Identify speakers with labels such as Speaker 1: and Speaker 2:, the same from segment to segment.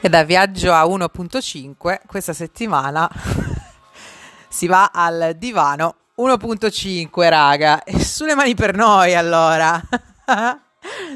Speaker 1: E da viaggio a 1.5 questa settimana si va al divano. 1.5 raga. E sulle mani per noi allora.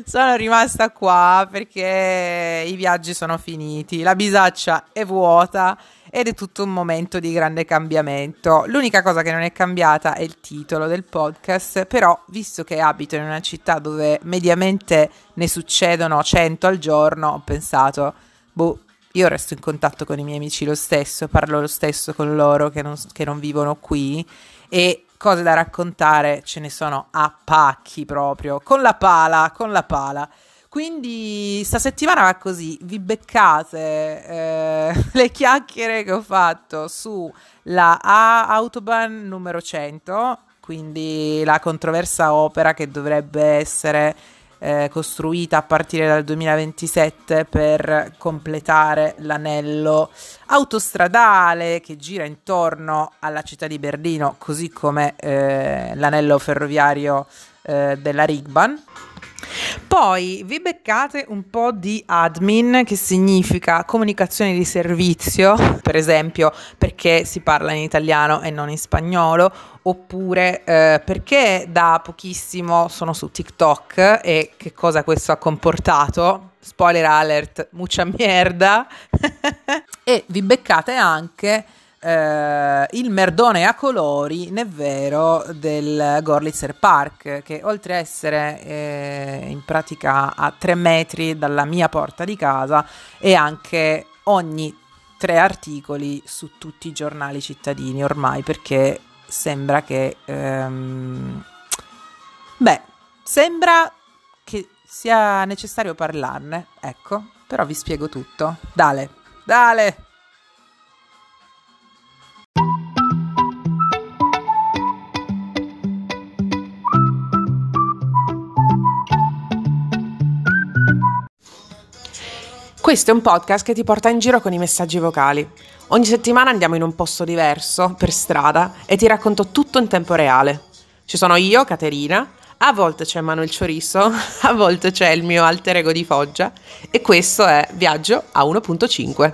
Speaker 1: Sono rimasta qua perché i viaggi sono finiti. La bisaccia è vuota ed è tutto un momento di grande cambiamento. L'unica cosa che non è cambiata è il titolo del podcast però visto che abito in una città dove mediamente ne succedono 100 al giorno ho pensato boh, io resto in contatto con i miei amici lo stesso, parlo lo stesso con loro che non, che non vivono qui e cose da raccontare ce ne sono a pacchi proprio, con la pala, con la pala. Quindi sta settimana va così, vi beccate eh, le chiacchiere che ho fatto sulla A Autobahn numero 100, quindi la controversa opera che dovrebbe essere eh, costruita a partire dal 2027 per completare l'anello autostradale che gira intorno alla città di Berlino, così come eh, l'anello ferroviario eh, della Rigbahn. Poi vi beccate un po' di admin, che significa comunicazione di servizio, per esempio perché si parla in italiano e non in spagnolo, oppure eh, perché da pochissimo sono su TikTok e che cosa questo ha comportato. Spoiler alert, mucha merda. e vi beccate anche eh, il merdone a colori, né vero, del Gorlitzer Park, che oltre a essere eh, in pratica a tre metri dalla mia porta di casa, è anche ogni tre articoli su tutti i giornali cittadini ormai, perché sembra che... Ehm, beh, sembra che sia necessario parlarne, ecco, però vi spiego tutto. Dale, dale! Questo è un podcast che ti porta in giro con i messaggi vocali. Ogni settimana andiamo in un posto diverso, per strada, e ti racconto tutto in tempo reale. Ci sono io, Caterina, a volte c'è Manuel Ciorisso, a volte c'è il mio alter ego di Foggia, e questo è Viaggio a 1.5.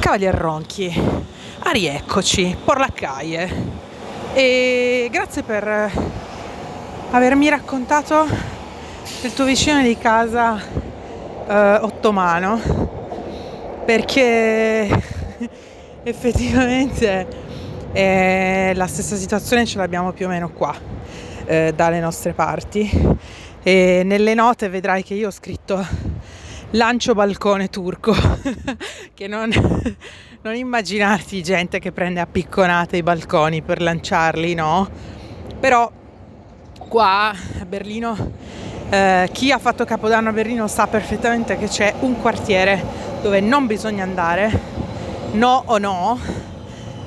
Speaker 1: Cavalier Ronchi, Ah, rieccoci, por la. E grazie per avermi raccontato del tuo vicino di casa eh, ottomano, perché effettivamente eh, la stessa situazione ce l'abbiamo più o meno qua, eh, dalle nostre parti. E nelle note vedrai che io ho scritto lancio balcone turco, che non, non immaginarti gente che prende a picconate i balconi per lanciarli, no? Però qua a Berlino eh, chi ha fatto Capodanno a Berlino sa perfettamente che c'è un quartiere dove non bisogna andare, no o no,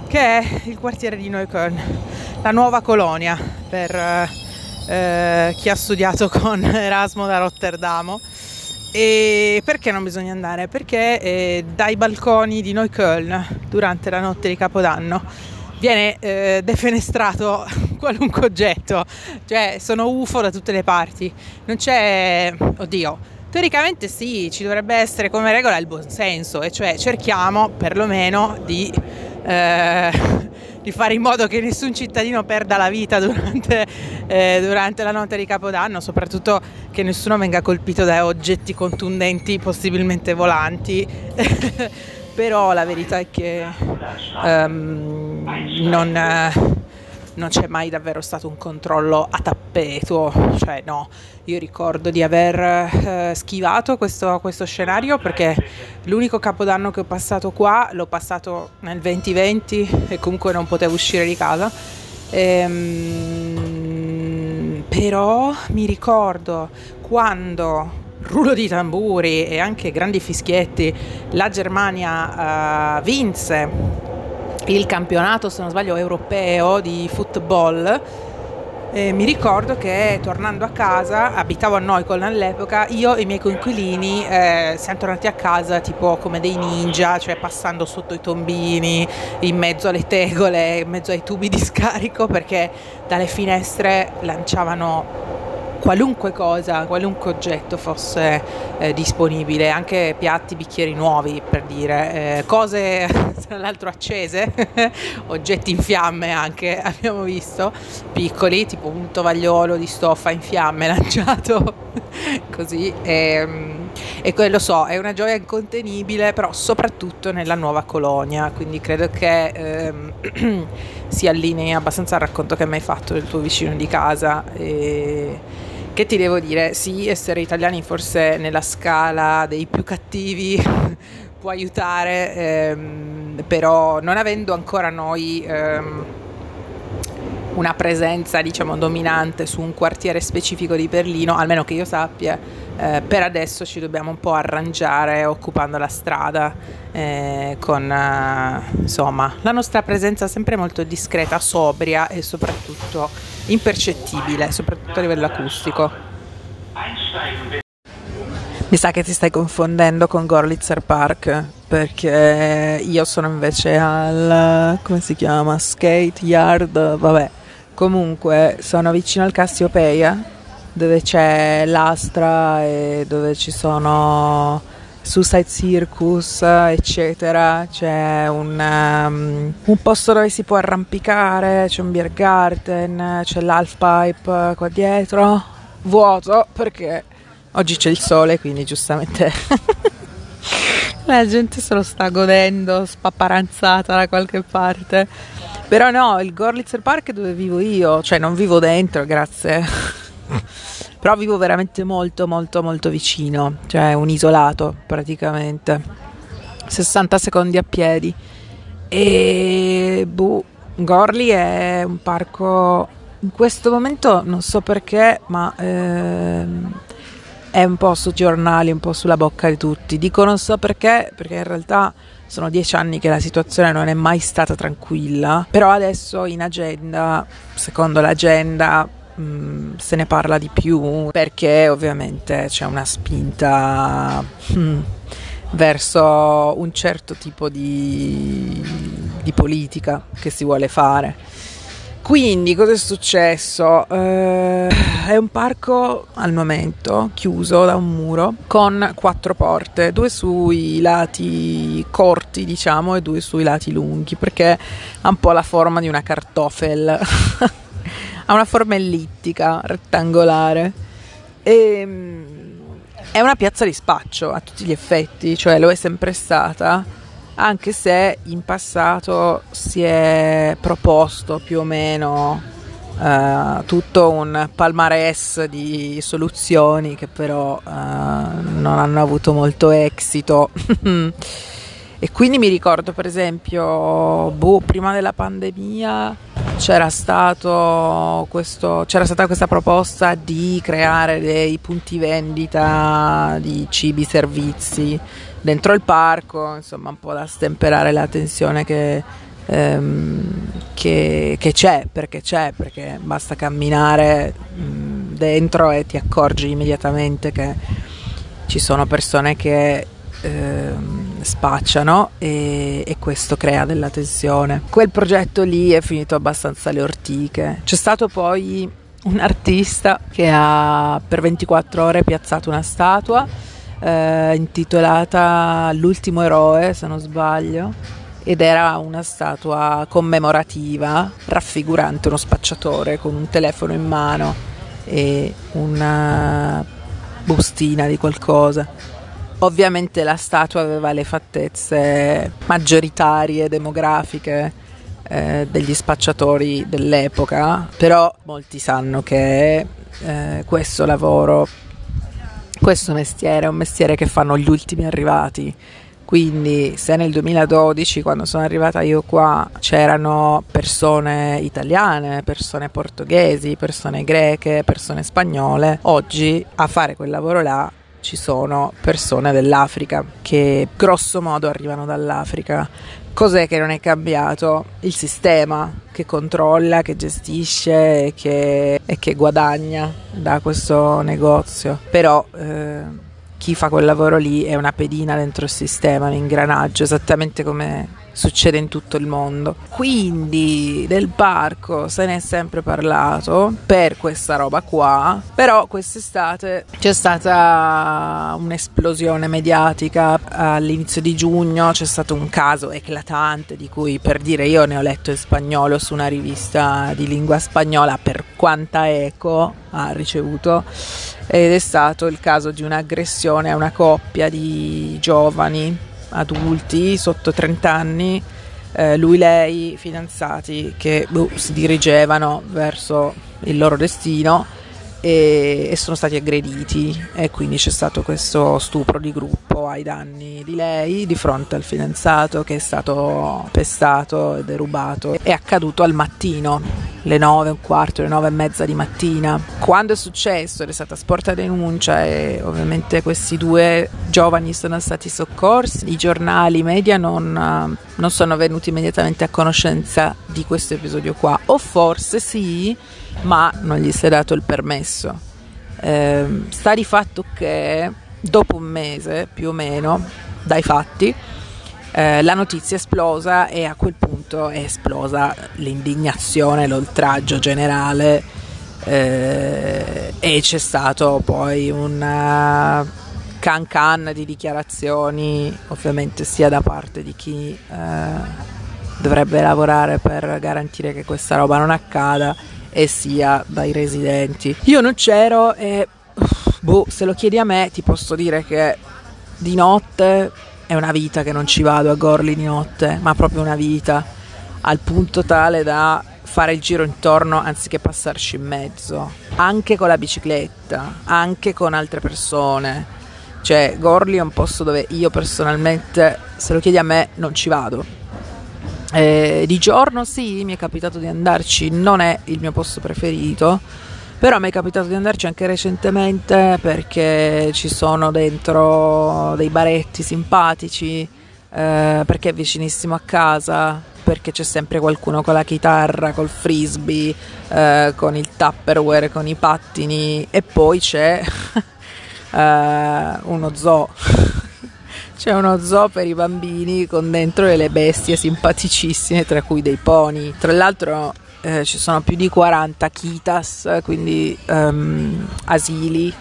Speaker 1: che è il quartiere di Neukölln, la nuova colonia per eh, chi ha studiato con Erasmo da Rotterdamo e perché non bisogna andare? Perché eh, dai balconi di Neukölln durante la notte di Capodanno viene eh, defenestrato qualunque oggetto, cioè sono UFO da tutte le parti. Non c'è, oddio, teoricamente sì, ci dovrebbe essere come regola il buonsenso, e cioè cerchiamo perlomeno di eh, di fare in modo che nessun cittadino perda la vita durante, eh, durante la notte di Capodanno, soprattutto che nessuno venga colpito da oggetti contundenti, possibilmente volanti. Però la verità è che um, non... Eh, non c'è mai davvero stato un controllo a tappeto, cioè no, io ricordo di aver eh, schivato questo, questo, scenario perché l'unico capodanno che ho passato qua l'ho passato nel 2020 e comunque non potevo uscire di casa. Ehm, però mi ricordo quando rullo di tamburi e anche grandi fischietti la Germania uh, vinse il campionato, se non sbaglio, europeo di football. E mi ricordo che tornando a casa, abitavo a Neukölln all'epoca, io e i miei coinquilini eh, siamo tornati a casa tipo come dei ninja, cioè passando sotto i tombini, in mezzo alle tegole, in mezzo ai tubi di scarico, perché dalle finestre lanciavano qualunque cosa, qualunque oggetto fosse eh, disponibile, anche piatti, bicchieri nuovi per dire, eh, cose tra l'altro accese, oggetti in fiamme anche abbiamo visto, piccoli, tipo un tovagliolo di stoffa in fiamme lanciato così. E, ehm, e quello so, è una gioia incontenibile, però soprattutto nella nuova colonia, quindi credo che ehm, si allinei abbastanza al racconto che mi hai fatto del tuo vicino di casa. E, che ti devo dire? Sì, essere italiani forse nella scala dei più cattivi può aiutare, ehm, però non avendo ancora noi ehm, una presenza diciamo dominante su un quartiere specifico di Berlino, almeno che io sappia, eh, per adesso ci dobbiamo un po' arrangiare occupando la strada eh, con eh, insomma la nostra presenza sempre molto discreta, sobria e soprattutto impercettibile, soprattutto a livello acustico. Mi sa che ti stai confondendo con Gorlitzer Park perché io sono invece al come si chiama skate yard, vabbè. Comunque sono vicino al Cassiopeia dove c'è l'Astra e dove ci sono Suicide Circus, eccetera. C'è un, um, un, posto dove si può arrampicare, c'è un beer garden, c'è l'half pipe qua dietro. Vuoto perché oggi c'è il sole, quindi giustamente la gente se lo sta godendo, spapparanzata da qualche parte. Però no, il Gorlitzer Park è dove vivo io, cioè non vivo dentro, grazie però vivo veramente molto molto molto vicino, cioè un isolato praticamente, 60 secondi a piedi. E boh, Gorli è un parco, in questo momento non so perché, ma ehm, è un po' su giornali, un po' sulla bocca di tutti. Dico non so perché, perché in realtà sono dieci anni che la situazione non è mai stata tranquilla, però adesso in agenda, secondo l'agenda, Mm, se ne parla di più perché ovviamente c'è una spinta mm, verso un certo tipo di, di, politica che si vuole fare. Quindi cosa è successo? Eh, è un parco al momento chiuso da un muro con quattro porte, due sui lati corti diciamo e due sui lati lunghi perché ha un po' la forma di una cartofel. ha una forma ellittica, rettangolare. E, mm, è una piazza di spaccio a tutti gli effetti, cioè lo è sempre stata, anche se in passato si è proposto più o meno uh, tutto un palmarès di soluzioni che però uh, non hanno avuto molto esito. E quindi mi ricordo, per esempio, boh, prima della pandemia c'era, questo, c'era stata questa proposta di creare dei punti vendita di cibi, servizi dentro il parco, insomma, un po' da stemperare la tensione che, ehm, che, che c'è, perché c'è, perché basta camminare mh, dentro e ti accorgi immediatamente che ci sono persone che eh, spacciano e, e, questo crea della tensione. Quel progetto lì è finito abbastanza alle ortiche. C'è stato poi un artista che ha per 24 ore piazzato una statua eh, intitolata L'ultimo eroe, se non sbaglio, ed era una statua commemorativa raffigurante uno spacciatore con un telefono in mano e una bustina di qualcosa. Ovviamente la statua aveva le fattezze maggioritarie demografiche eh, degli spacciatori dell'epoca, però molti sanno che eh, questo lavoro, questo mestiere è un mestiere che fanno gli ultimi arrivati. Quindi se nel 2012, quando sono arrivata io qua, c'erano persone italiane, persone portoghesi, persone greche, persone spagnole, oggi a fare quel lavoro là ci sono persone dell'Africa che grosso modo arrivano dall'Africa. Cos'è che non è cambiato? Il sistema che controlla, che gestisce e che, e che guadagna da questo negozio. Però eh, chi fa quel lavoro lì è una pedina dentro il sistema, un ingranaggio, esattamente come succede in tutto il mondo. Quindi del parco se ne è sempre parlato per questa roba qua, però quest'estate c'è stata un'esplosione mediatica all'inizio di giugno, c'è stato un caso eclatante di cui per dire io ne ho letto in spagnolo su una rivista di lingua spagnola per quanta eco ha ricevuto ed è stato il caso di un'aggressione a una coppia di giovani adulti sotto 30 anni, eh, lui, lei, fidanzati che boh, si dirigevano verso il loro destino e, e, sono stati aggrediti e quindi c'è stato questo stupro di gruppo ai danni di lei di fronte al fidanzato che è stato pestato e derubato. È accaduto al mattino, le nove, un quarto, le nove e mezza di mattina. Quando è successo è stata sporta denuncia e ovviamente questi due giovani sono stati soccorsi. I giornali, i media non, non sono venuti immediatamente a conoscenza di questo episodio qua, o forse sì ma non gli si è dato il permesso. Eh, sta di fatto che dopo un mese più o meno dai fatti eh, la notizia è esplosa e a quel punto è esplosa l'indignazione, l'oltraggio generale eh, e c'è stato poi un can can di dichiarazioni ovviamente sia da parte di chi eh, dovrebbe lavorare per garantire che questa roba non accada e sia dai residenti. Io non c'ero e boh, se lo chiedi a me ti posso dire che di notte è una vita che non ci vado a Gorli di notte, ma proprio una vita, al punto tale da fare il giro intorno anziché passarci in mezzo, anche con la bicicletta, anche con altre persone. Cioè, Gorli è un posto dove io personalmente, se lo chiedi a me, non ci vado. Eh, di giorno sì, mi è capitato di andarci, non è il mio posto preferito, però mi è capitato di andarci anche recentemente perché ci sono dentro dei baretti simpatici, eh, perché è vicinissimo a casa, perché c'è sempre qualcuno con la chitarra, col frisbee, eh, con il tupperware, con i pattini e poi c'è eh, uno zoo c'è uno zoo per i bambini con dentro delle bestie simpaticissime, tra cui dei pony. Tra l'altro eh, ci sono più di 40 kitas, quindi um, asili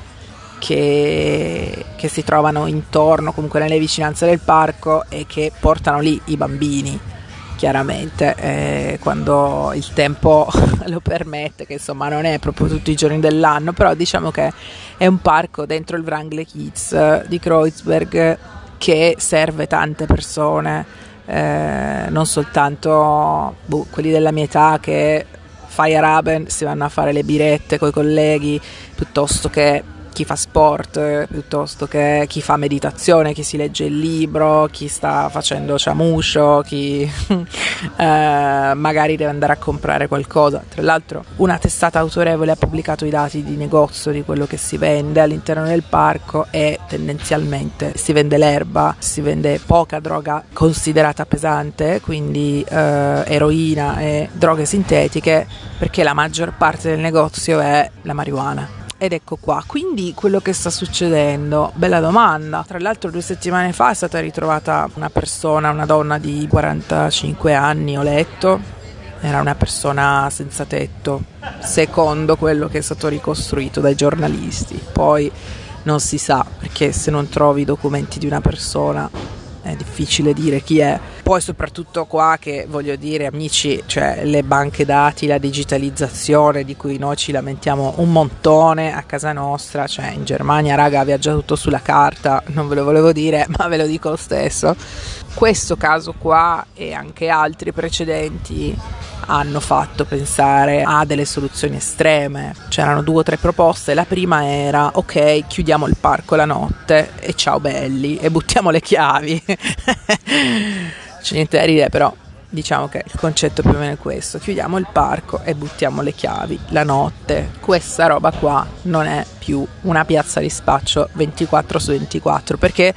Speaker 1: che, che, si trovano intorno, comunque nelle vicinanze del parco e che portano lì i bambini. Chiaramente eh, quando il tempo lo permette, che insomma non è proprio tutti i giorni dell'anno, però diciamo che è un parco dentro il Wrangler Kids di Kreuzberg che serve tante persone, eh, non soltanto boh, quelli della mia età che Feierabend si vanno a fare le birette con i colleghi, piuttosto che chi fa sport piuttosto che chi fa meditazione, chi si legge il libro, chi sta facendo chamuscio, chi eh, magari deve andare a comprare qualcosa. Tra l'altro una testata autorevole ha pubblicato i dati di negozio di quello che si vende all'interno del parco e tendenzialmente si vende l'erba, si vende poca droga considerata pesante, quindi eh, eroina e droghe sintetiche, perché la maggior parte del negozio è la marijuana. Ed ecco qua, quindi quello che sta succedendo, bella domanda. Tra l'altro due settimane fa è stata ritrovata una persona, una donna di 45 anni, ho letto, era una persona senza tetto, secondo quello che è stato ricostruito dai giornalisti. Poi non si sa, perché se non trovi i documenti di una persona è difficile dire chi è. Poi soprattutto qua che voglio dire amici, cioè le banche dati, la digitalizzazione di cui noi ci lamentiamo un montone a casa nostra, cioè in Germania raga viaggia tutto sulla carta, non ve lo volevo dire ma ve lo dico lo stesso. Questo caso qua e anche altri precedenti hanno fatto pensare a delle soluzioni estreme. C'erano due o tre proposte. La prima era: ok, chiudiamo il parco la notte e ciao belli, e buttiamo le chiavi. C'è niente da ridere, però diciamo che il concetto più o meno è questo, chiudiamo il parco e buttiamo le chiavi la notte. Questa roba qua non è più una piazza di spaccio 24 su 24 perché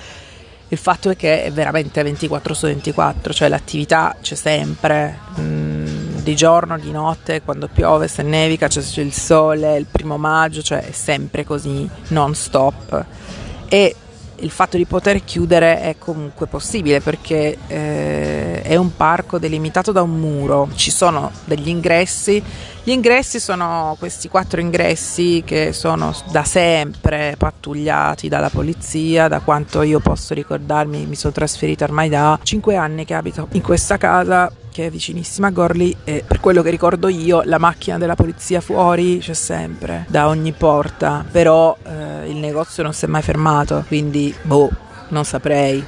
Speaker 1: il fatto è che è veramente 24 su 24, cioè l'attività c'è sempre, mm, di giorno, di notte, quando piove, se nevica, c'è il sole, il primo maggio, cioè è sempre così non stop. E il fatto di poter chiudere è comunque possibile perché eh, è un parco delimitato da un muro, ci sono degli ingressi, gli ingressi sono questi quattro ingressi che sono da sempre pattugliati dalla polizia, da quanto io posso ricordarmi mi sono trasferita ormai da cinque anni che abito in questa casa che è vicinissima a Gorli e per quello che ricordo io la macchina della polizia fuori c'è sempre da ogni porta. Però eh, il negozio non si è mai fermato quindi boh non saprei.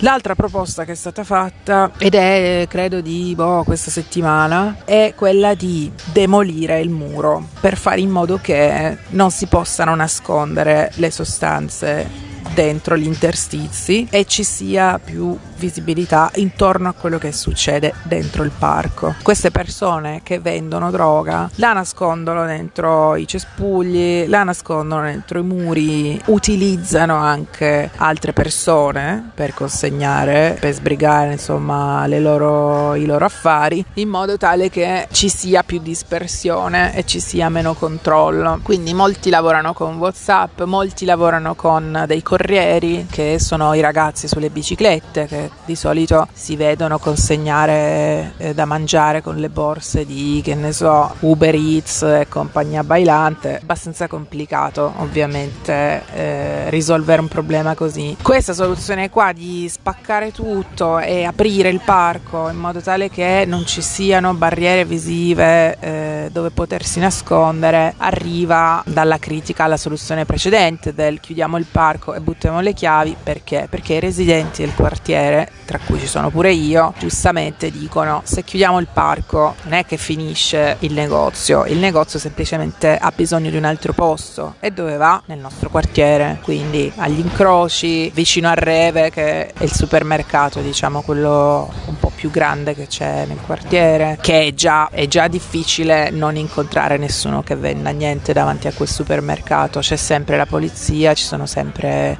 Speaker 1: L'altra proposta che è stata fatta, ed è credo di boh, questa settimana, è quella di demolire il muro per fare in modo che non si possano nascondere le sostanze dentro gli interstizi e ci sia più visibilità intorno a quello che succede dentro il parco. Queste persone che vendono droga la nascondono dentro i cespugli, la nascondono dentro i muri, utilizzano anche altre persone per consegnare, per sbrigare insomma loro, i loro affari in modo tale che ci sia più dispersione e ci sia meno controllo. Quindi molti lavorano con WhatsApp, molti lavorano con dei corrieri che sono i ragazzi sulle biciclette che di solito si vedono consegnare eh, da mangiare con le borse di, che ne so, Uber Eats e compagnia bailante. Abbastanza complicato ovviamente eh, risolvere un problema così. Questa soluzione qua di spaccare tutto e aprire il parco in modo tale che non ci siano barriere visive eh, dove potersi nascondere arriva dalla critica alla soluzione precedente del chiudiamo il parco e buttiamo le chiavi perché? Perché i residenti del quartiere tra cui ci sono pure io, giustamente dicono se chiudiamo il parco non è che finisce il negozio, il negozio semplicemente ha bisogno di un altro posto. E dove va? Nel nostro quartiere, quindi agli incroci, vicino a Reve che è il supermercato, diciamo quello un po' più grande che c'è nel quartiere, che è già, è già difficile non incontrare nessuno che venda niente davanti a quel supermercato, c'è sempre la polizia, ci sono sempre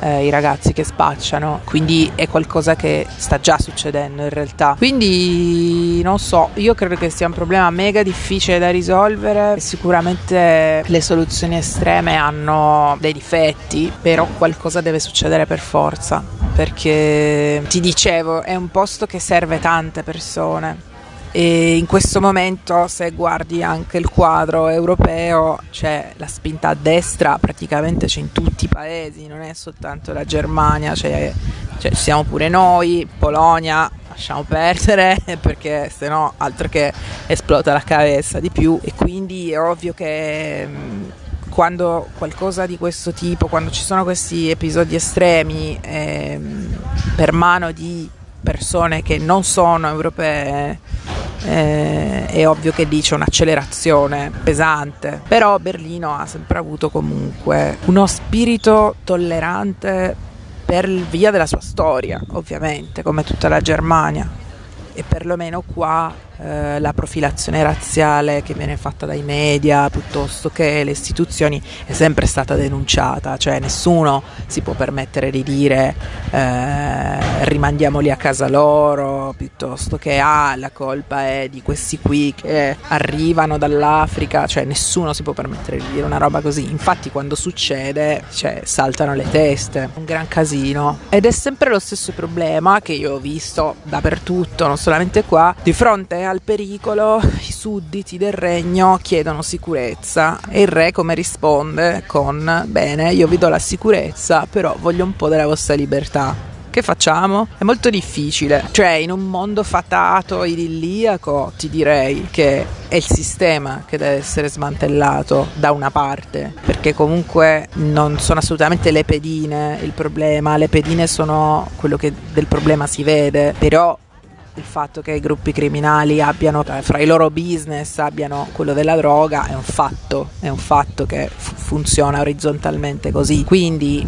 Speaker 1: eh, i ragazzi che spacciano, quindi è qualcosa che sta già succedendo in realtà. Quindi non so, io credo che sia un problema mega difficile da risolvere, sicuramente le soluzioni estreme hanno dei difetti, però qualcosa deve succedere per forza, perché ti dicevo, è un posto che serve tante persone e in questo momento se guardi anche il quadro europeo c'è la spinta a destra praticamente c'è in tutti i paesi non è soltanto la Germania c'è, c'è, siamo pure noi Polonia lasciamo perdere perché se no altro che esplota la cabeza di più. E quindi è ovvio che mm, quando qualcosa di questo tipo quando ci sono questi episodi estremi eh, per mano di persone che non sono europee eh, è ovvio che dice un'accelerazione pesante, però Berlino ha sempre avuto comunque uno spirito tollerante per via della sua storia, ovviamente, come tutta la Germania. E perlomeno qua eh, la profilazione razziale che viene fatta dai media piuttosto che le istituzioni è sempre stata denunciata, cioè nessuno si può permettere di dire eh, rimandiamoli a casa loro piuttosto che ah la colpa è di questi qui che arrivano dall'Africa, cioè nessuno si può permettere di dire una roba così, infatti quando succede cioè, saltano le teste, un gran casino. Ed è sempre lo stesso problema che io ho visto dappertutto, non solamente qua, di fronte al pericolo i sudditi del regno chiedono sicurezza e il re come risponde? Con bene io vi do la sicurezza però voglio un po' della vostra libertà. Che facciamo? È molto difficile, cioè in un mondo fatato, idilliaco, ti direi che è il sistema che deve essere smantellato da una parte, perché comunque non sono assolutamente le pedine il problema, le pedine sono quello che del problema si vede, però il fatto che i gruppi criminali abbiano fra i loro business abbiano quello della droga è un fatto, è un fatto che f- funziona orizzontalmente così. Quindi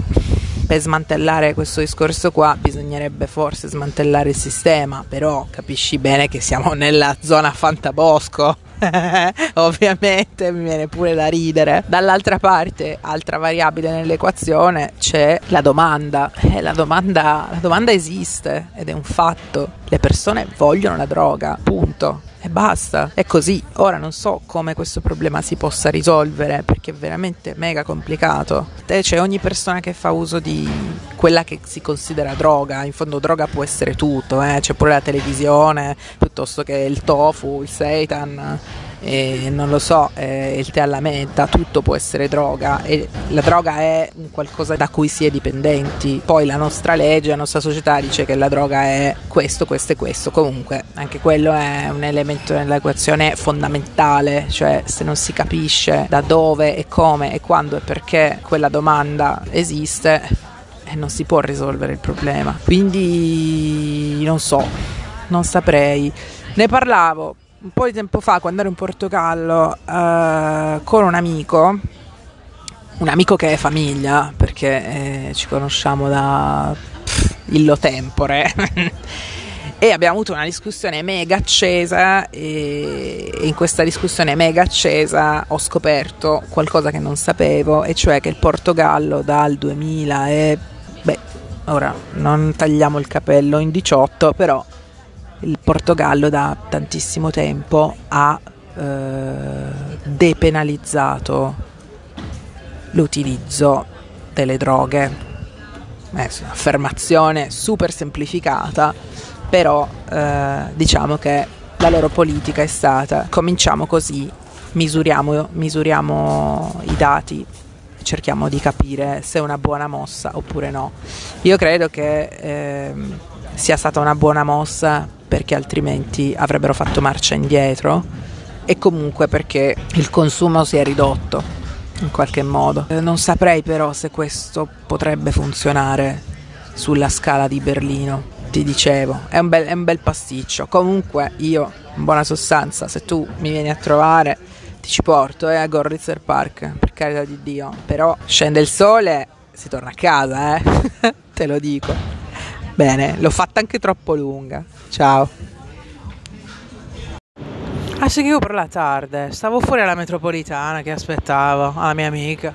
Speaker 1: per smantellare questo discorso qua bisognerebbe forse smantellare il sistema, però capisci bene che siamo nella zona fantabosco. Ovviamente mi viene pure da ridere. Dall'altra parte, altra variabile nell'equazione, c'è la domanda. Eh, la domanda. La domanda esiste ed è un fatto. Le persone vogliono la droga, punto e basta. È così. Ora non so come questo problema si possa risolvere perché è veramente mega complicato. C'è ogni persona che fa uso di quella che si considera droga. In fondo droga può essere tutto, eh? c'è pure la televisione piuttosto che il tofu, il seitan e non lo so, eh, il tè alla menta, tutto può essere droga e la droga è qualcosa da cui si è dipendenti. Poi la nostra legge, la nostra società dice che la droga è questo, questo e questo. Comunque anche quello è un elemento nell'equazione fondamentale, cioè se non si capisce da dove e come e quando e perché quella domanda esiste, eh, non si può risolvere il problema. Quindi non so, non saprei. Ne parlavo un po' di tempo fa, quando ero in Portogallo, eh, con un amico, un amico che è famiglia, perché eh, ci conosciamo da pff, illo tempore. e abbiamo avuto una discussione mega accesa e in questa discussione mega accesa ho scoperto qualcosa che non sapevo e cioè che il Portogallo dal 2000 e beh ora non tagliamo il capello in 18 però il Portogallo da tantissimo tempo ha eh, depenalizzato l'utilizzo delle droghe. È un'affermazione super semplificata, però eh, diciamo che la loro politica è stata cominciamo così, misuriamo, misuriamo i dati, cerchiamo di capire se è una buona mossa oppure no. Io credo che eh, sia stata una buona mossa perché altrimenti avrebbero fatto marcia indietro e comunque perché il consumo si è ridotto in qualche modo. Eh, non saprei però se questo potrebbe funzionare sulla scala di Berlino. Ti dicevo, è un bel, è un bel pasticcio. Comunque io, in buona sostanza, se tu mi vieni a trovare ti ci porto eh, a Gorlitzer Park, per carità di Dio. Però scende il sole, si torna a casa, eh? Te lo dico. Bene, l'ho fatta anche troppo lunga. Ciao. Ah, sì, che io per la tarde. Stavo fuori alla metropolitana che aspettavo alla mia amica.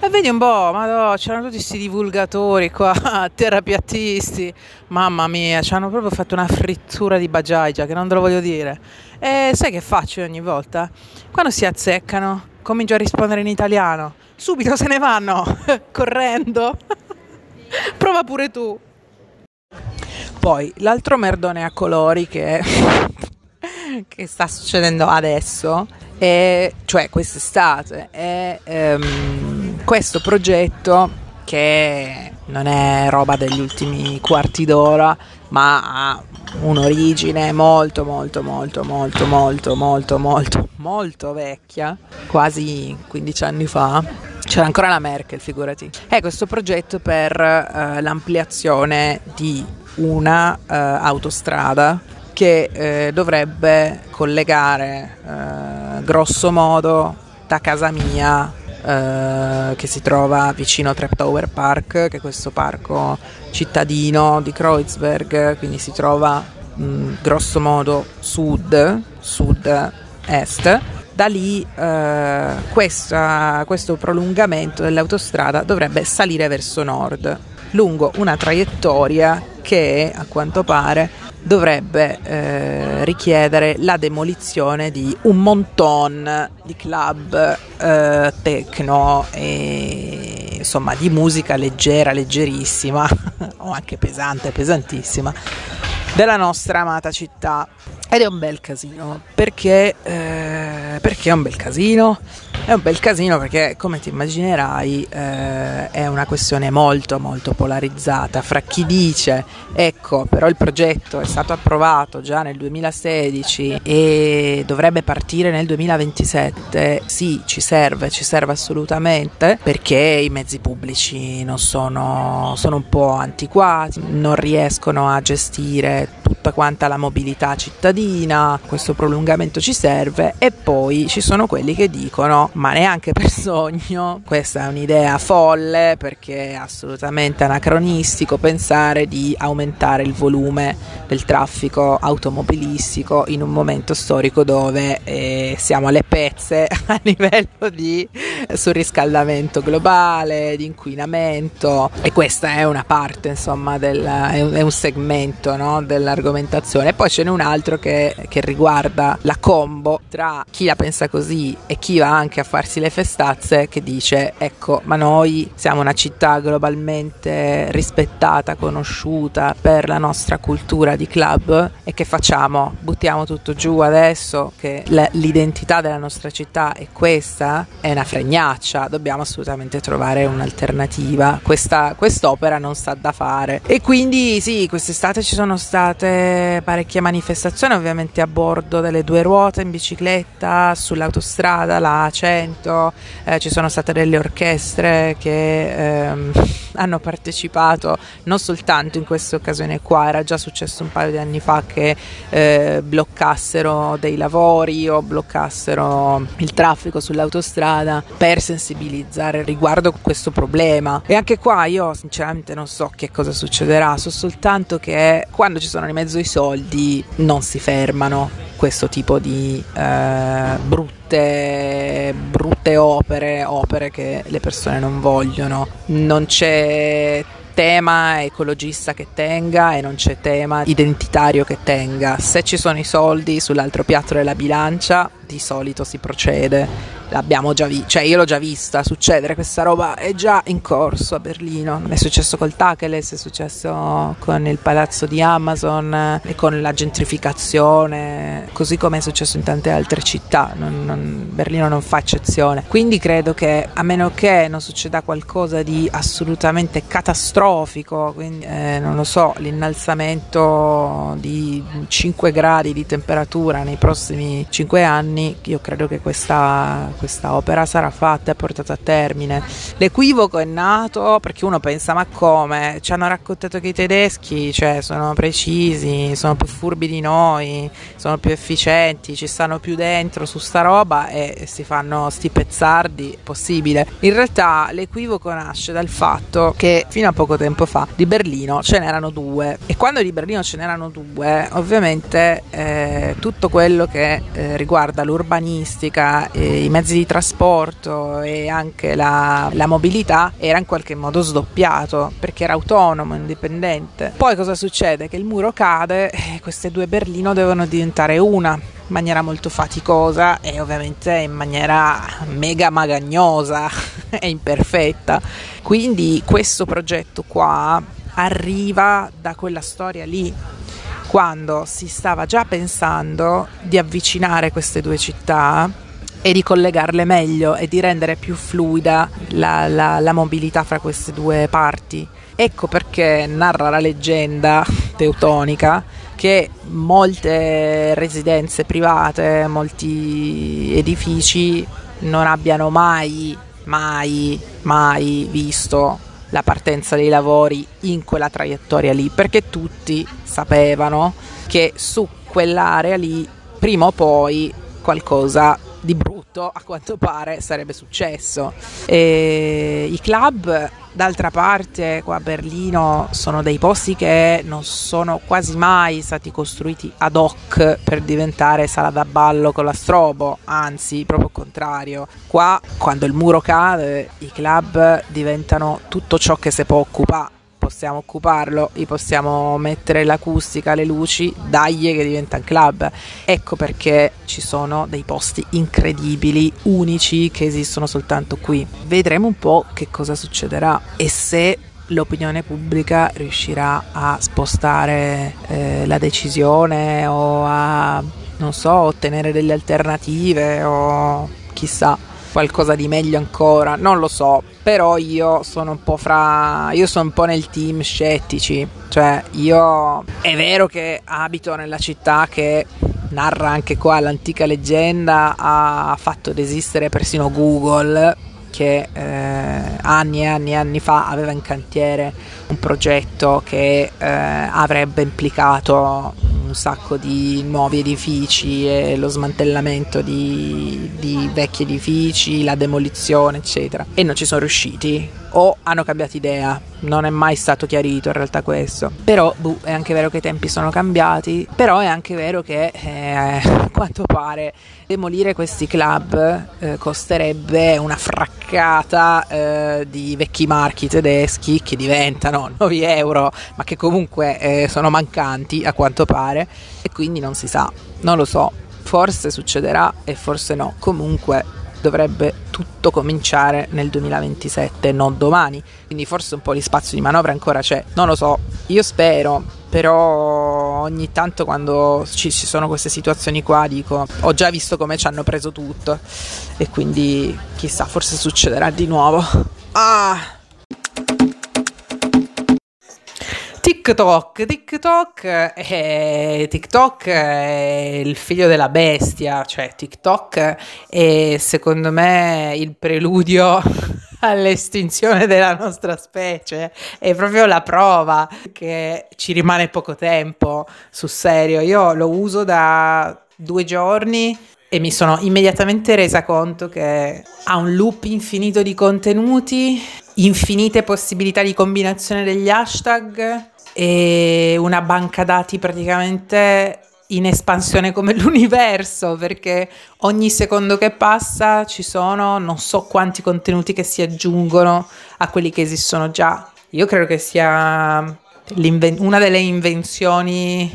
Speaker 1: E vedi un po', ma c'erano tutti questi divulgatori qua, terapiattisti. Mamma mia, ci hanno proprio fatto una frittura di bagiagia che non te lo voglio dire. E sai che faccio ogni volta? Quando si azzeccano, comincio a rispondere in italiano. Subito se ne vanno, correndo. Prova pure tu. Poi l'altro merdone a colori che, che sta succedendo adesso, è, cioè quest'estate, è um, questo progetto che non è roba degli ultimi quarti d'ora, ma ha un'origine molto molto molto molto molto molto molto molto vecchia, quasi 15 anni fa. C'era ancora la Merkel, figurati. È questo progetto per uh, l'ampliazione di una uh, autostrada che eh, dovrebbe collegare eh, grosso modo da casa mia eh, che si trova vicino a Treptower Park che è questo parco cittadino di Kreuzberg quindi si trova mh, grosso modo sud sud est da lì eh, questa, questo prolungamento dell'autostrada dovrebbe salire verso nord lungo una traiettoria che a quanto pare dovrebbe eh, richiedere la demolizione di un monton di club eh, techno e insomma di musica leggera, leggerissima o anche pesante, pesantissima della nostra amata città. Ed è un bel casino perché, eh, perché è un bel casino? È un bel casino perché, come ti immaginerai, eh, è una questione molto molto polarizzata fra chi dice ecco, però il progetto è stato approvato già nel 2016 e dovrebbe partire nel 2027. Sì, ci serve, ci serve assolutamente perché i mezzi pubblici non sono, sono un po' antiquati, non riescono a gestire tutta quanta la mobilità cittadina, questo prolungamento ci serve e poi ci sono quelli che dicono ma neanche per sogno, questa è un'idea folle perché è assolutamente anacronistico pensare di aumentare il volume del traffico automobilistico in un momento storico dove eh, siamo alle pezze a livello di surriscaldamento globale, di inquinamento e questa è una parte insomma del, è, un, segmento no, dell'argomentazione. Poi ce n'è un altro che, che riguarda la combo tra chi la pensa così e chi va anche a farsi le festazze che dice ecco ma noi siamo una città globalmente rispettata, conosciuta per la nostra cultura di club e che facciamo? Buttiamo tutto giù adesso che l'identità della nostra città è questa? È una fregnaccia, dobbiamo assolutamente trovare un'alternativa. Questa, quest'opera non sta da fare. E quindi sì, quest'estate ci sono state parecchie manifestazioni, ovviamente a bordo delle due ruote, in bicicletta, sull'autostrada, la 100, eh, ci sono state delle orchestre che ehm, hanno partecipato non soltanto in questa occasione qua, era già successo un paio di anni fa che eh, bloccassero dei lavori o bloccassero il traffico sull'autostrada per sensibilizzare riguardo questo problema. E anche qua io sinceramente non so che cosa succederà, so soltanto che quando ci sono in mezzo i soldi non si fermano questo tipo di eh, brutte, brutte opere, opere che le persone non vogliono. Non c'è tema ecologista che tenga e non c'è tema identitario che tenga. Se ci sono i soldi sull'altro piatto della bilancia, di solito si procede l'abbiamo già vista, cioè io l'ho già vista succedere questa roba, è già in corso a Berlino, è successo col Tacheles, è successo con il palazzo di Amazon e con la gentrificazione, così come è successo in tante altre città, non, non, Berlino non fa eccezione. Quindi credo che a meno che non succeda qualcosa di assolutamente catastrofico, quindi eh, non lo so, l'innalzamento di 5 gradi di temperatura nei prossimi 5 anni, io credo che questa questa opera sarà fatta e portata a termine. L'equivoco è nato perché uno pensa ma come? Ci hanno raccontato che i tedeschi cioè, sono precisi, sono più furbi di noi, sono più efficienti, ci stanno più dentro su sta roba e si fanno sti pezzardi, possibile. In realtà l'equivoco nasce dal fatto che fino a poco tempo fa di Berlino ce n'erano due e quando di Berlino ce n'erano due ovviamente eh, tutto quello che eh, riguarda l'urbanistica e i mezzi mezzi di trasporto e anche la, la, mobilità era in qualche modo sdoppiato perché era autonomo, indipendente. Poi cosa succede? Che il muro cade e queste due Berlino devono diventare una in maniera molto faticosa e ovviamente in maniera mega magagnosa e imperfetta. Quindi questo progetto qua arriva da quella storia lì quando si stava già pensando di avvicinare queste due città e di collegarle meglio e di rendere più fluida la, la, la mobilità fra queste due parti. Ecco perché narra la leggenda teutonica che molte residenze private, molti edifici non abbiano mai, mai, mai visto la partenza dei lavori in quella traiettoria lì, perché tutti sapevano che su quell'area lì prima o poi qualcosa di brutto a quanto pare sarebbe successo. E I club d'altra parte qua a Berlino sono dei posti che non sono quasi mai stati costruiti ad hoc per diventare sala da ballo con la strobo, anzi proprio il contrario. Qua quando il muro cade i club diventano tutto ciò che si può occupare possiamo occuparlo, gli possiamo mettere l'acustica, le luci, dagli che diventa un club. Ecco perché ci sono dei posti incredibili, unici, che esistono soltanto qui. Vedremo un po' che cosa succederà e se l'opinione pubblica riuscirà a spostare eh, la decisione o a, non so, ottenere delle alternative o chissà qualcosa di meglio ancora, non lo so, però io sono un po' fra io sono un po' nel team scettici, cioè io è vero che abito nella città che narra anche qua l'antica leggenda ha fatto desistere persino Google che eh, anni e anni e anni fa aveva in cantiere un progetto che eh, avrebbe implicato un sacco di nuovi edifici e lo smantellamento di, di vecchi edifici, la demolizione, eccetera. E non ci sono riusciti o hanno cambiato idea. Non è mai stato chiarito in realtà questo. Però buh, è anche vero che i tempi sono cambiati, però è anche vero che eh, a quanto pare demolire questi club eh, costerebbe una fraccata eh, di vecchi marchi tedeschi che diventano 9 euro, ma che comunque eh, sono mancanti a quanto pare e quindi non si sa, non lo so. Forse succederà e forse no. Comunque dovrebbe tutto cominciare nel 2027, non domani. Quindi forse un po' di spazio di manovra ancora c'è. Non lo so, io spero, però ogni tanto quando ci, ci sono queste situazioni qua dico ho già visto come ci hanno preso tutto e quindi chissà, forse succederà di nuovo. Ah! TikTok, TikTok è, TikTok è il figlio della bestia, cioè TikTok è secondo me il preludio all'estinzione della nostra specie, è proprio la prova che ci rimane poco tempo, sul serio, io lo uso da due giorni e mi sono immediatamente resa conto che ha un loop infinito di contenuti, infinite possibilità di combinazione degli hashtag e una banca dati praticamente in espansione come l'universo perché ogni secondo che passa ci sono non so quanti contenuti che si aggiungono a quelli che esistono già. Io credo che sia una delle invenzioni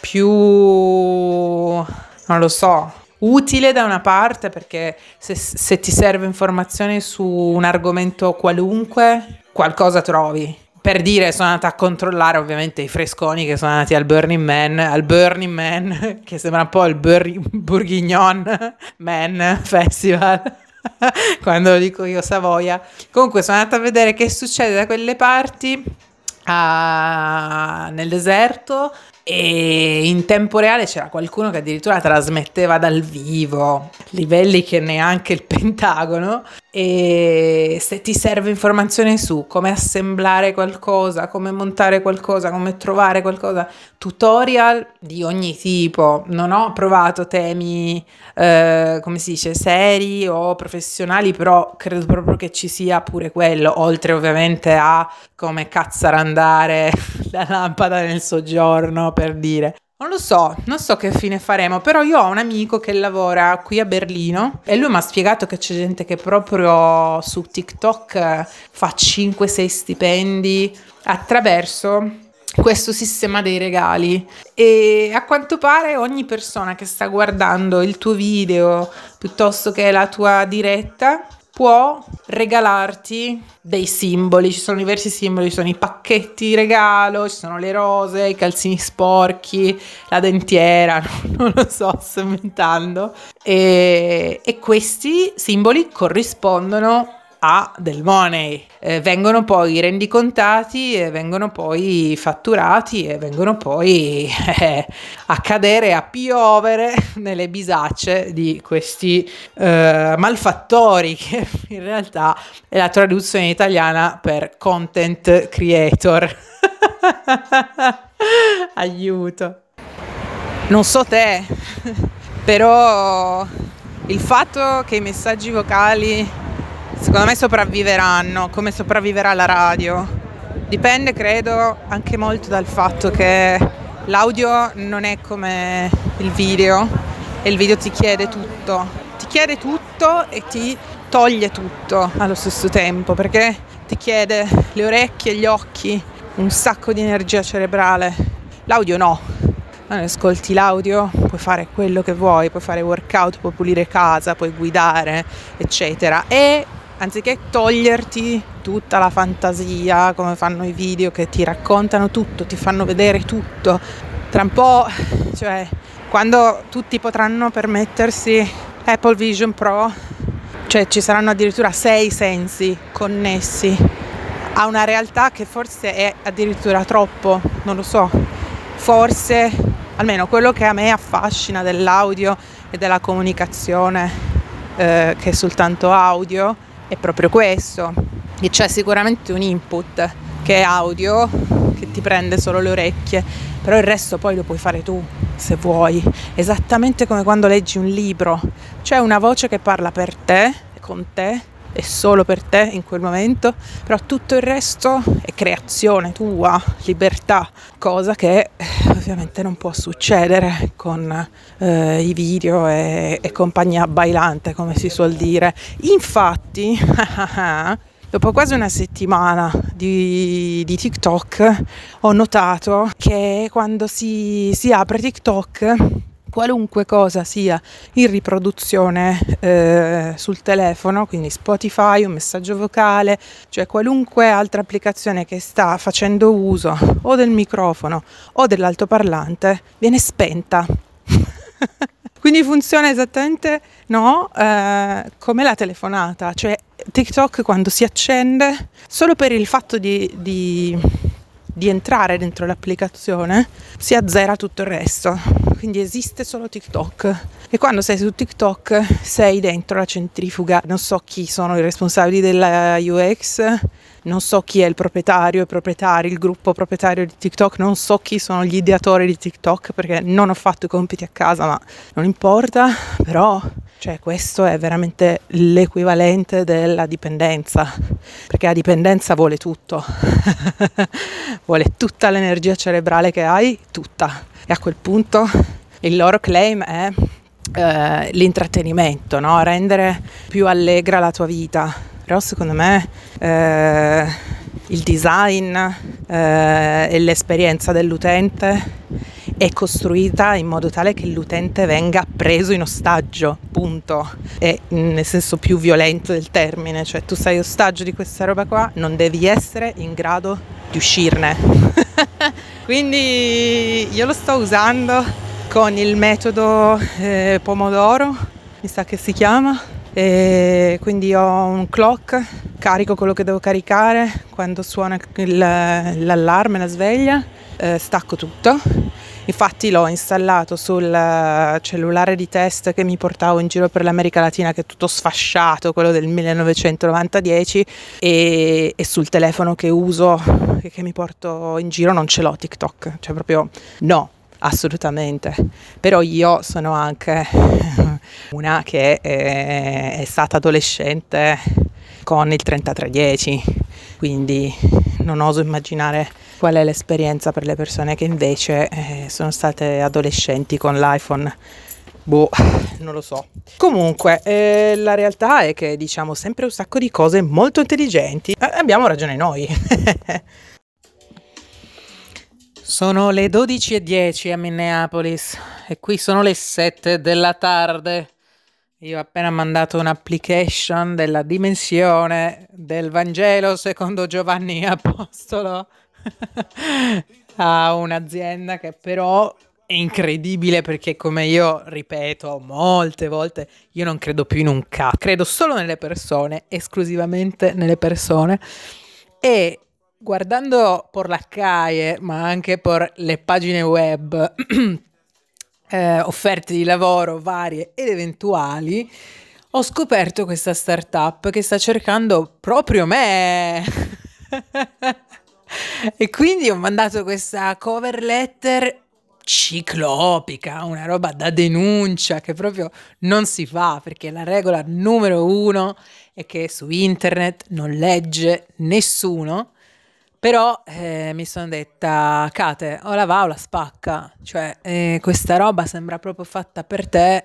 Speaker 1: più, non lo so, utile da una parte perché se, se ti serve informazione su un argomento qualunque, qualcosa trovi per dire sono andata a controllare ovviamente i fresconi che sono andati al Burning Man, al Burning Man, che sembra un po' il Bur- Bourguignon Man Festival. Quando lo dico io Savoia. Comunque sono andata a vedere che succede da quelle parti a... nel deserto e in tempo reale c'era qualcuno che addirittura trasmetteva dal vivo livelli che neanche il Pentagono e se ti serve informazione su come assemblare qualcosa, come montare qualcosa, come trovare qualcosa, tutorial di ogni tipo. Non ho provato temi, eh, come si dice, seri o professionali, però credo proprio che ci sia pure quello, oltre ovviamente a come cazzarandare la lampada nel soggiorno, per dire. Non lo so, non so che fine faremo, però io ho un amico che lavora qui a Berlino e lui mi ha spiegato che c'è gente che proprio su TikTok fa 5-6 stipendi attraverso questo sistema dei regali e a quanto pare ogni persona che sta guardando il tuo video piuttosto che la tua diretta può regalarti dei simboli, ci sono diversi simboli, ci sono i pacchetti di regalo, ci sono le rose, i calzini sporchi, la dentiera, non lo so, sto inventando. E, e questi simboli corrispondono a del money. Eh, vengono poi rendicontati e vengono poi fatturati e vengono poi eh, a cadere, a piovere nelle bisacce di questi eh, malfattori che in realtà è la traduzione italiana per content creator. Aiuto. Non so te, però il fatto che i messaggi vocali secondo me sopravviveranno, come sopravviverà la radio. Dipende, credo, anche molto dal fatto che l'audio non è come il video e il video ti chiede tutto. Ti chiede tutto e ti toglie tutto allo stesso tempo perché ti chiede le orecchie, gli occhi, un sacco di energia cerebrale. L'audio no. Quando ascolti l'audio puoi fare quello che vuoi, puoi fare workout, puoi pulire casa, puoi guidare, eccetera. E anziché toglierti tutta la fantasia, come fanno i video che ti raccontano tutto, ti fanno vedere tutto, tra un po', cioè, quando tutti potranno permettersi Apple Vision Pro, cioè ci saranno addirittura sei sensi connessi a una realtà che forse è addirittura troppo, non lo so, forse almeno quello che a me affascina dell'audio e della comunicazione eh, che è soltanto audio è proprio questo, che c'è sicuramente un input che è audio, che ti prende solo le orecchie, però il resto poi lo puoi fare tu se vuoi, esattamente come quando leggi un libro, c'è una voce che parla per te, con te è solo per te in quel momento, però tutto il resto è creazione tua, libertà, cosa che eh, ovviamente non può succedere con eh, i video e, e compagnia bailante, come si suol dire. Infatti, dopo quasi una settimana di, di, TikTok ho notato che quando si, si apre TikTok qualunque cosa sia in riproduzione eh, sul telefono, quindi Spotify, un messaggio vocale, cioè qualunque altra applicazione che sta facendo uso o del microfono o dell'altoparlante, viene spenta. quindi funziona esattamente no, eh, come la telefonata, cioè TikTok quando si accende, solo per il fatto di, di di entrare dentro l'applicazione si azzera tutto il resto. Quindi esiste solo TikTok. E quando sei su TikTok sei dentro la centrifuga. Non so chi sono i responsabili della UX, non so chi è il proprietario, i proprietari, il gruppo proprietario di TikTok, non so chi sono gli ideatori di TikTok perché non ho fatto i compiti a casa, ma non importa, però cioè, questo è veramente l'equivalente della dipendenza, perché la dipendenza vuole tutto, vuole tutta l'energia cerebrale che hai, tutta. E a quel punto il loro claim è eh, l'intrattenimento, no? rendere più allegra la tua vita. Però secondo me eh, il design eh, e l'esperienza dell'utente è costruita in modo tale che l'utente venga preso in ostaggio, punto. E nel senso più violento del termine, cioè tu sei ostaggio di questa roba qua, non devi essere in grado di uscirne. Quindi io lo sto usando con il metodo eh, Pomodoro, mi sa che si chiama. E quindi ho un clock, carico quello che devo caricare, quando suona il, l'allarme, la sveglia, eh, stacco tutto Infatti l'ho installato sul eh, cellulare di test che mi portavo in giro per l'America Latina, che è tutto sfasciato, quello del 1990 e, e, sul telefono che uso, e che mi porto in giro, non ce l'ho TikTok, cioè proprio no, assolutamente. Però io sono anche una che è, è stata adolescente con il 3310, quindi non oso immaginare qual è l'esperienza per le persone che invece eh, sono state adolescenti con l'iPhone. Boh, non lo so. Comunque, eh, la realtà è che diciamo sempre un sacco di cose molto intelligenti. Eh, abbiamo ragione noi. sono le 12.10 a Minneapolis e qui sono le 7 della tarde. Io ho appena mandato un'application della dimensione del Vangelo secondo Giovanni Apostolo a un'azienda che però è incredibile perché come io ripeto molte volte, io non credo più in un cazzo, credo solo nelle persone, esclusivamente nelle persone e guardando per la CAIE ma anche per le pagine web eh, offerte di lavoro varie ed eventuali, ho scoperto questa startup che sta cercando proprio me. e quindi ho mandato questa cover letter ciclopica, una roba da denuncia che proprio non si fa perché la regola numero uno è che su internet non legge nessuno. Però eh, mi sono detta, Kate, o la va o la spacca, cioè eh, questa roba sembra proprio fatta per te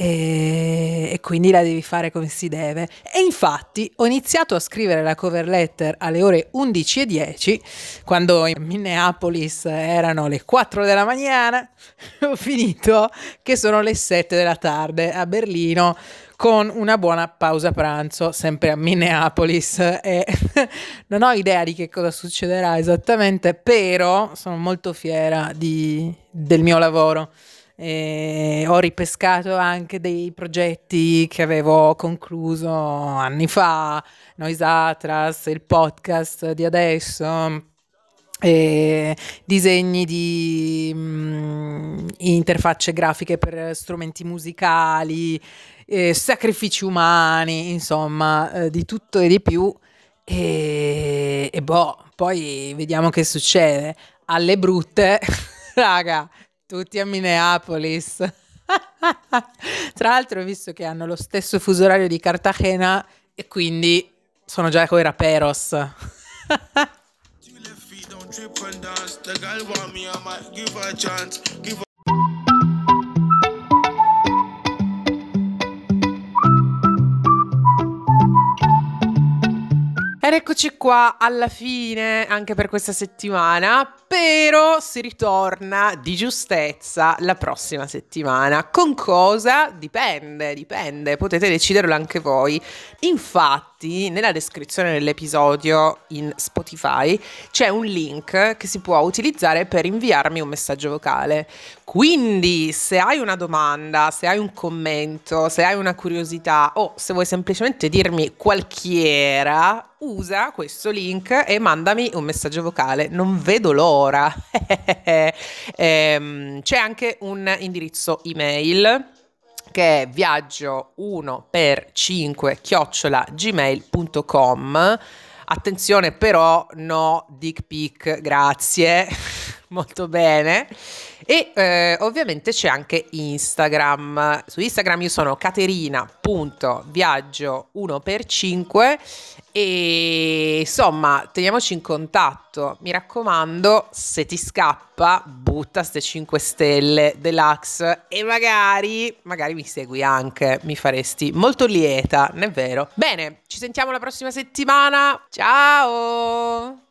Speaker 1: e, e, quindi la devi fare come si deve. E infatti ho iniziato a scrivere la cover letter alle ore 11.10, quando in Minneapolis erano le 4 della mattina, ho finito che sono le 7 della tarde a Berlino con una buona pausa pranzo, sempre a Minneapolis. E non ho idea di che cosa succederà esattamente, però sono molto fiera di, del mio lavoro. E ho ripescato anche dei progetti che avevo concluso anni fa, Noise Atlas, il podcast di adesso, e disegni di mh, mm, interfacce grafiche per strumenti musicali, eh, sacrifici umani, insomma, eh, di tutto e di più. E, e boh, poi vediamo che succede. Alle brutte, raga, tutti a Minneapolis. Tra l'altro ho visto che hanno lo stesso fuso orario di Cartagena e quindi sono già coi raperos. Ed eccoci qua alla fine anche per questa settimana, però si ritorna di giustezza la prossima settimana. Con cosa? Dipende, dipende, potete deciderlo anche voi. Infatti, nella descrizione dell'episodio in Spotify c'è un link che si può utilizzare per inviarmi un messaggio vocale. Quindi, se hai una domanda, se hai un commento, se hai una curiosità o se vuoi semplicemente dirmi qualchiera, usa questo link e mandami un messaggio vocale. Non vedo l'ora. ehm, c'è anche un indirizzo email che è viaggio 1 per 5 chiocciola gmail.com attenzione però no dick pic grazie. Molto bene e eh, ovviamente c'è anche Instagram. Su Instagram io sono caterina.viaggio 1x5 e insomma teniamoci in contatto. Mi raccomando, se ti scappa, butta ste 5 stelle deluxe e magari, magari mi segui anche, mi faresti molto lieta, non è vero? Bene, ci sentiamo la prossima settimana. Ciao!